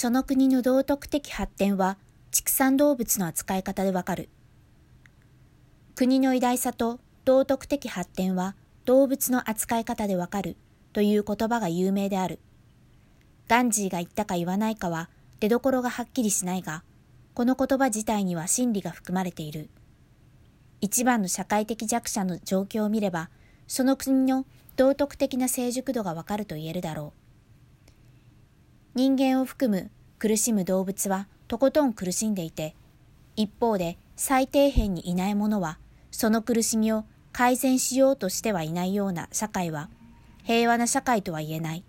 その国の道徳的発展は畜産動物の扱い方でわかる。国の偉大さと道徳的発展は動物の扱い方でわかるという言葉が有名である。ガンジーが言ったか言わないかは出どころがはっきりしないが、この言葉自体には真理が含まれている。一番の社会的弱者の状況を見れば、その国の道徳的な成熟度がわかると言えるだろう。人間を含む苦しむ動物はとことん苦しんでいて、一方で最底辺にいない者は、その苦しみを改善しようとしてはいないような社会は、平和な社会とは言えない。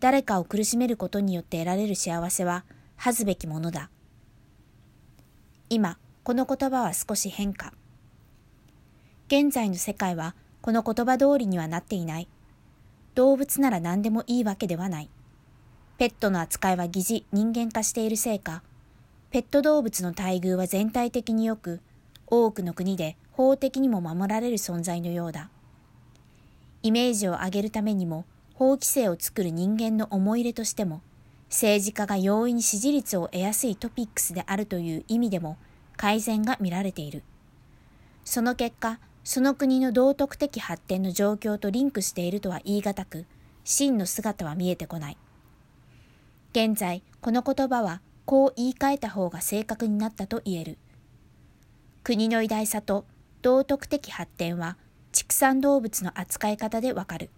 誰かを苦しめることによって得られる幸せは、恥ずべきものだ。今、この言葉は少し変化。現在の世界はこの言葉通りにはなっていない。動物なら何でもいいわけではない。ペットの扱いは疑似人間化しているせいか、ペット動物の待遇は全体的に良く、多くの国で法的にも守られる存在のようだ。イメージを上げるためにも、法規制を作る人間の思い入れとしても、政治家が容易に支持率を得やすいトピックスであるという意味でも改善が見られている。その結果、その国の道徳的発展の状況とリンクしているとは言い難く、真の姿は見えてこない。現在、この言葉はこう言い換えた方が正確になったと言える。国の偉大さと道徳的発展は畜産動物の扱い方でわかる。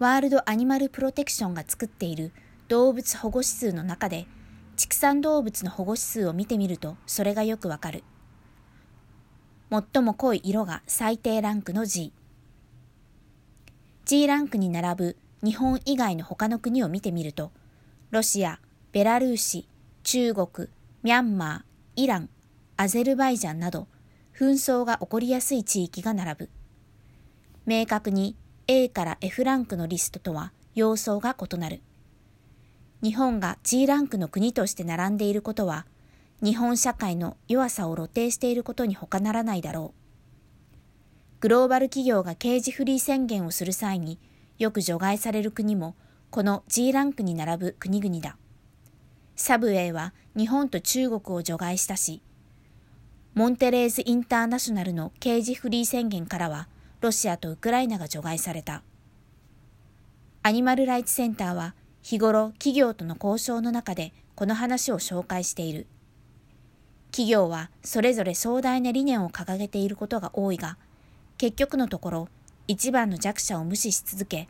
ワールドアニマルプロテクションが作っている動物保護指数の中で畜産動物の保護指数を見てみるとそれがよくわかる。最も濃い色が最低ランクの G。G ランクに並ぶ日本以外の他の国を見てみると、ロシア、ベラルーシ、中国、ミャンマー、イラン、アゼルバイジャンなど、紛争が起こりやすい地域が並ぶ。明確に A から F ランクのリストとは様相が異なる。日本が G ランクの国として並んでいることは、日本社会の弱さを露呈していることに他ならないだろう。グローバル企業が刑事フリー宣言をする際によく除外される国もこの G ランクに並ぶ国々だ。サブウェイは日本と中国を除外したし、モンテレーズ・インターナショナルの刑事フリー宣言からはロシアとウクライナが除外された。アニマルライツセンターは日頃企業との交渉の中でこの話を紹介している。企業はそれぞれ壮大な理念を掲げていることが多いが、結局のところ一番の弱者を無視し続け、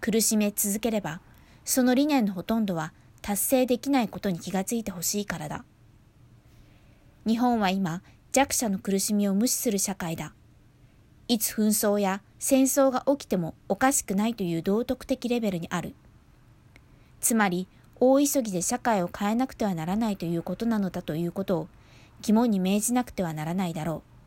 苦しめ続ければ、その理念のほとんどは達成できないことに気がついてほしいからだ。日本は今、弱者の苦しみを無視する社会だ。いつ紛争や戦争が起きてもおかしくないという道徳的レベルにある。つまり、大急ぎで社会を変えなくてはならないということなのだということを肝に銘じなくてはならないだろう。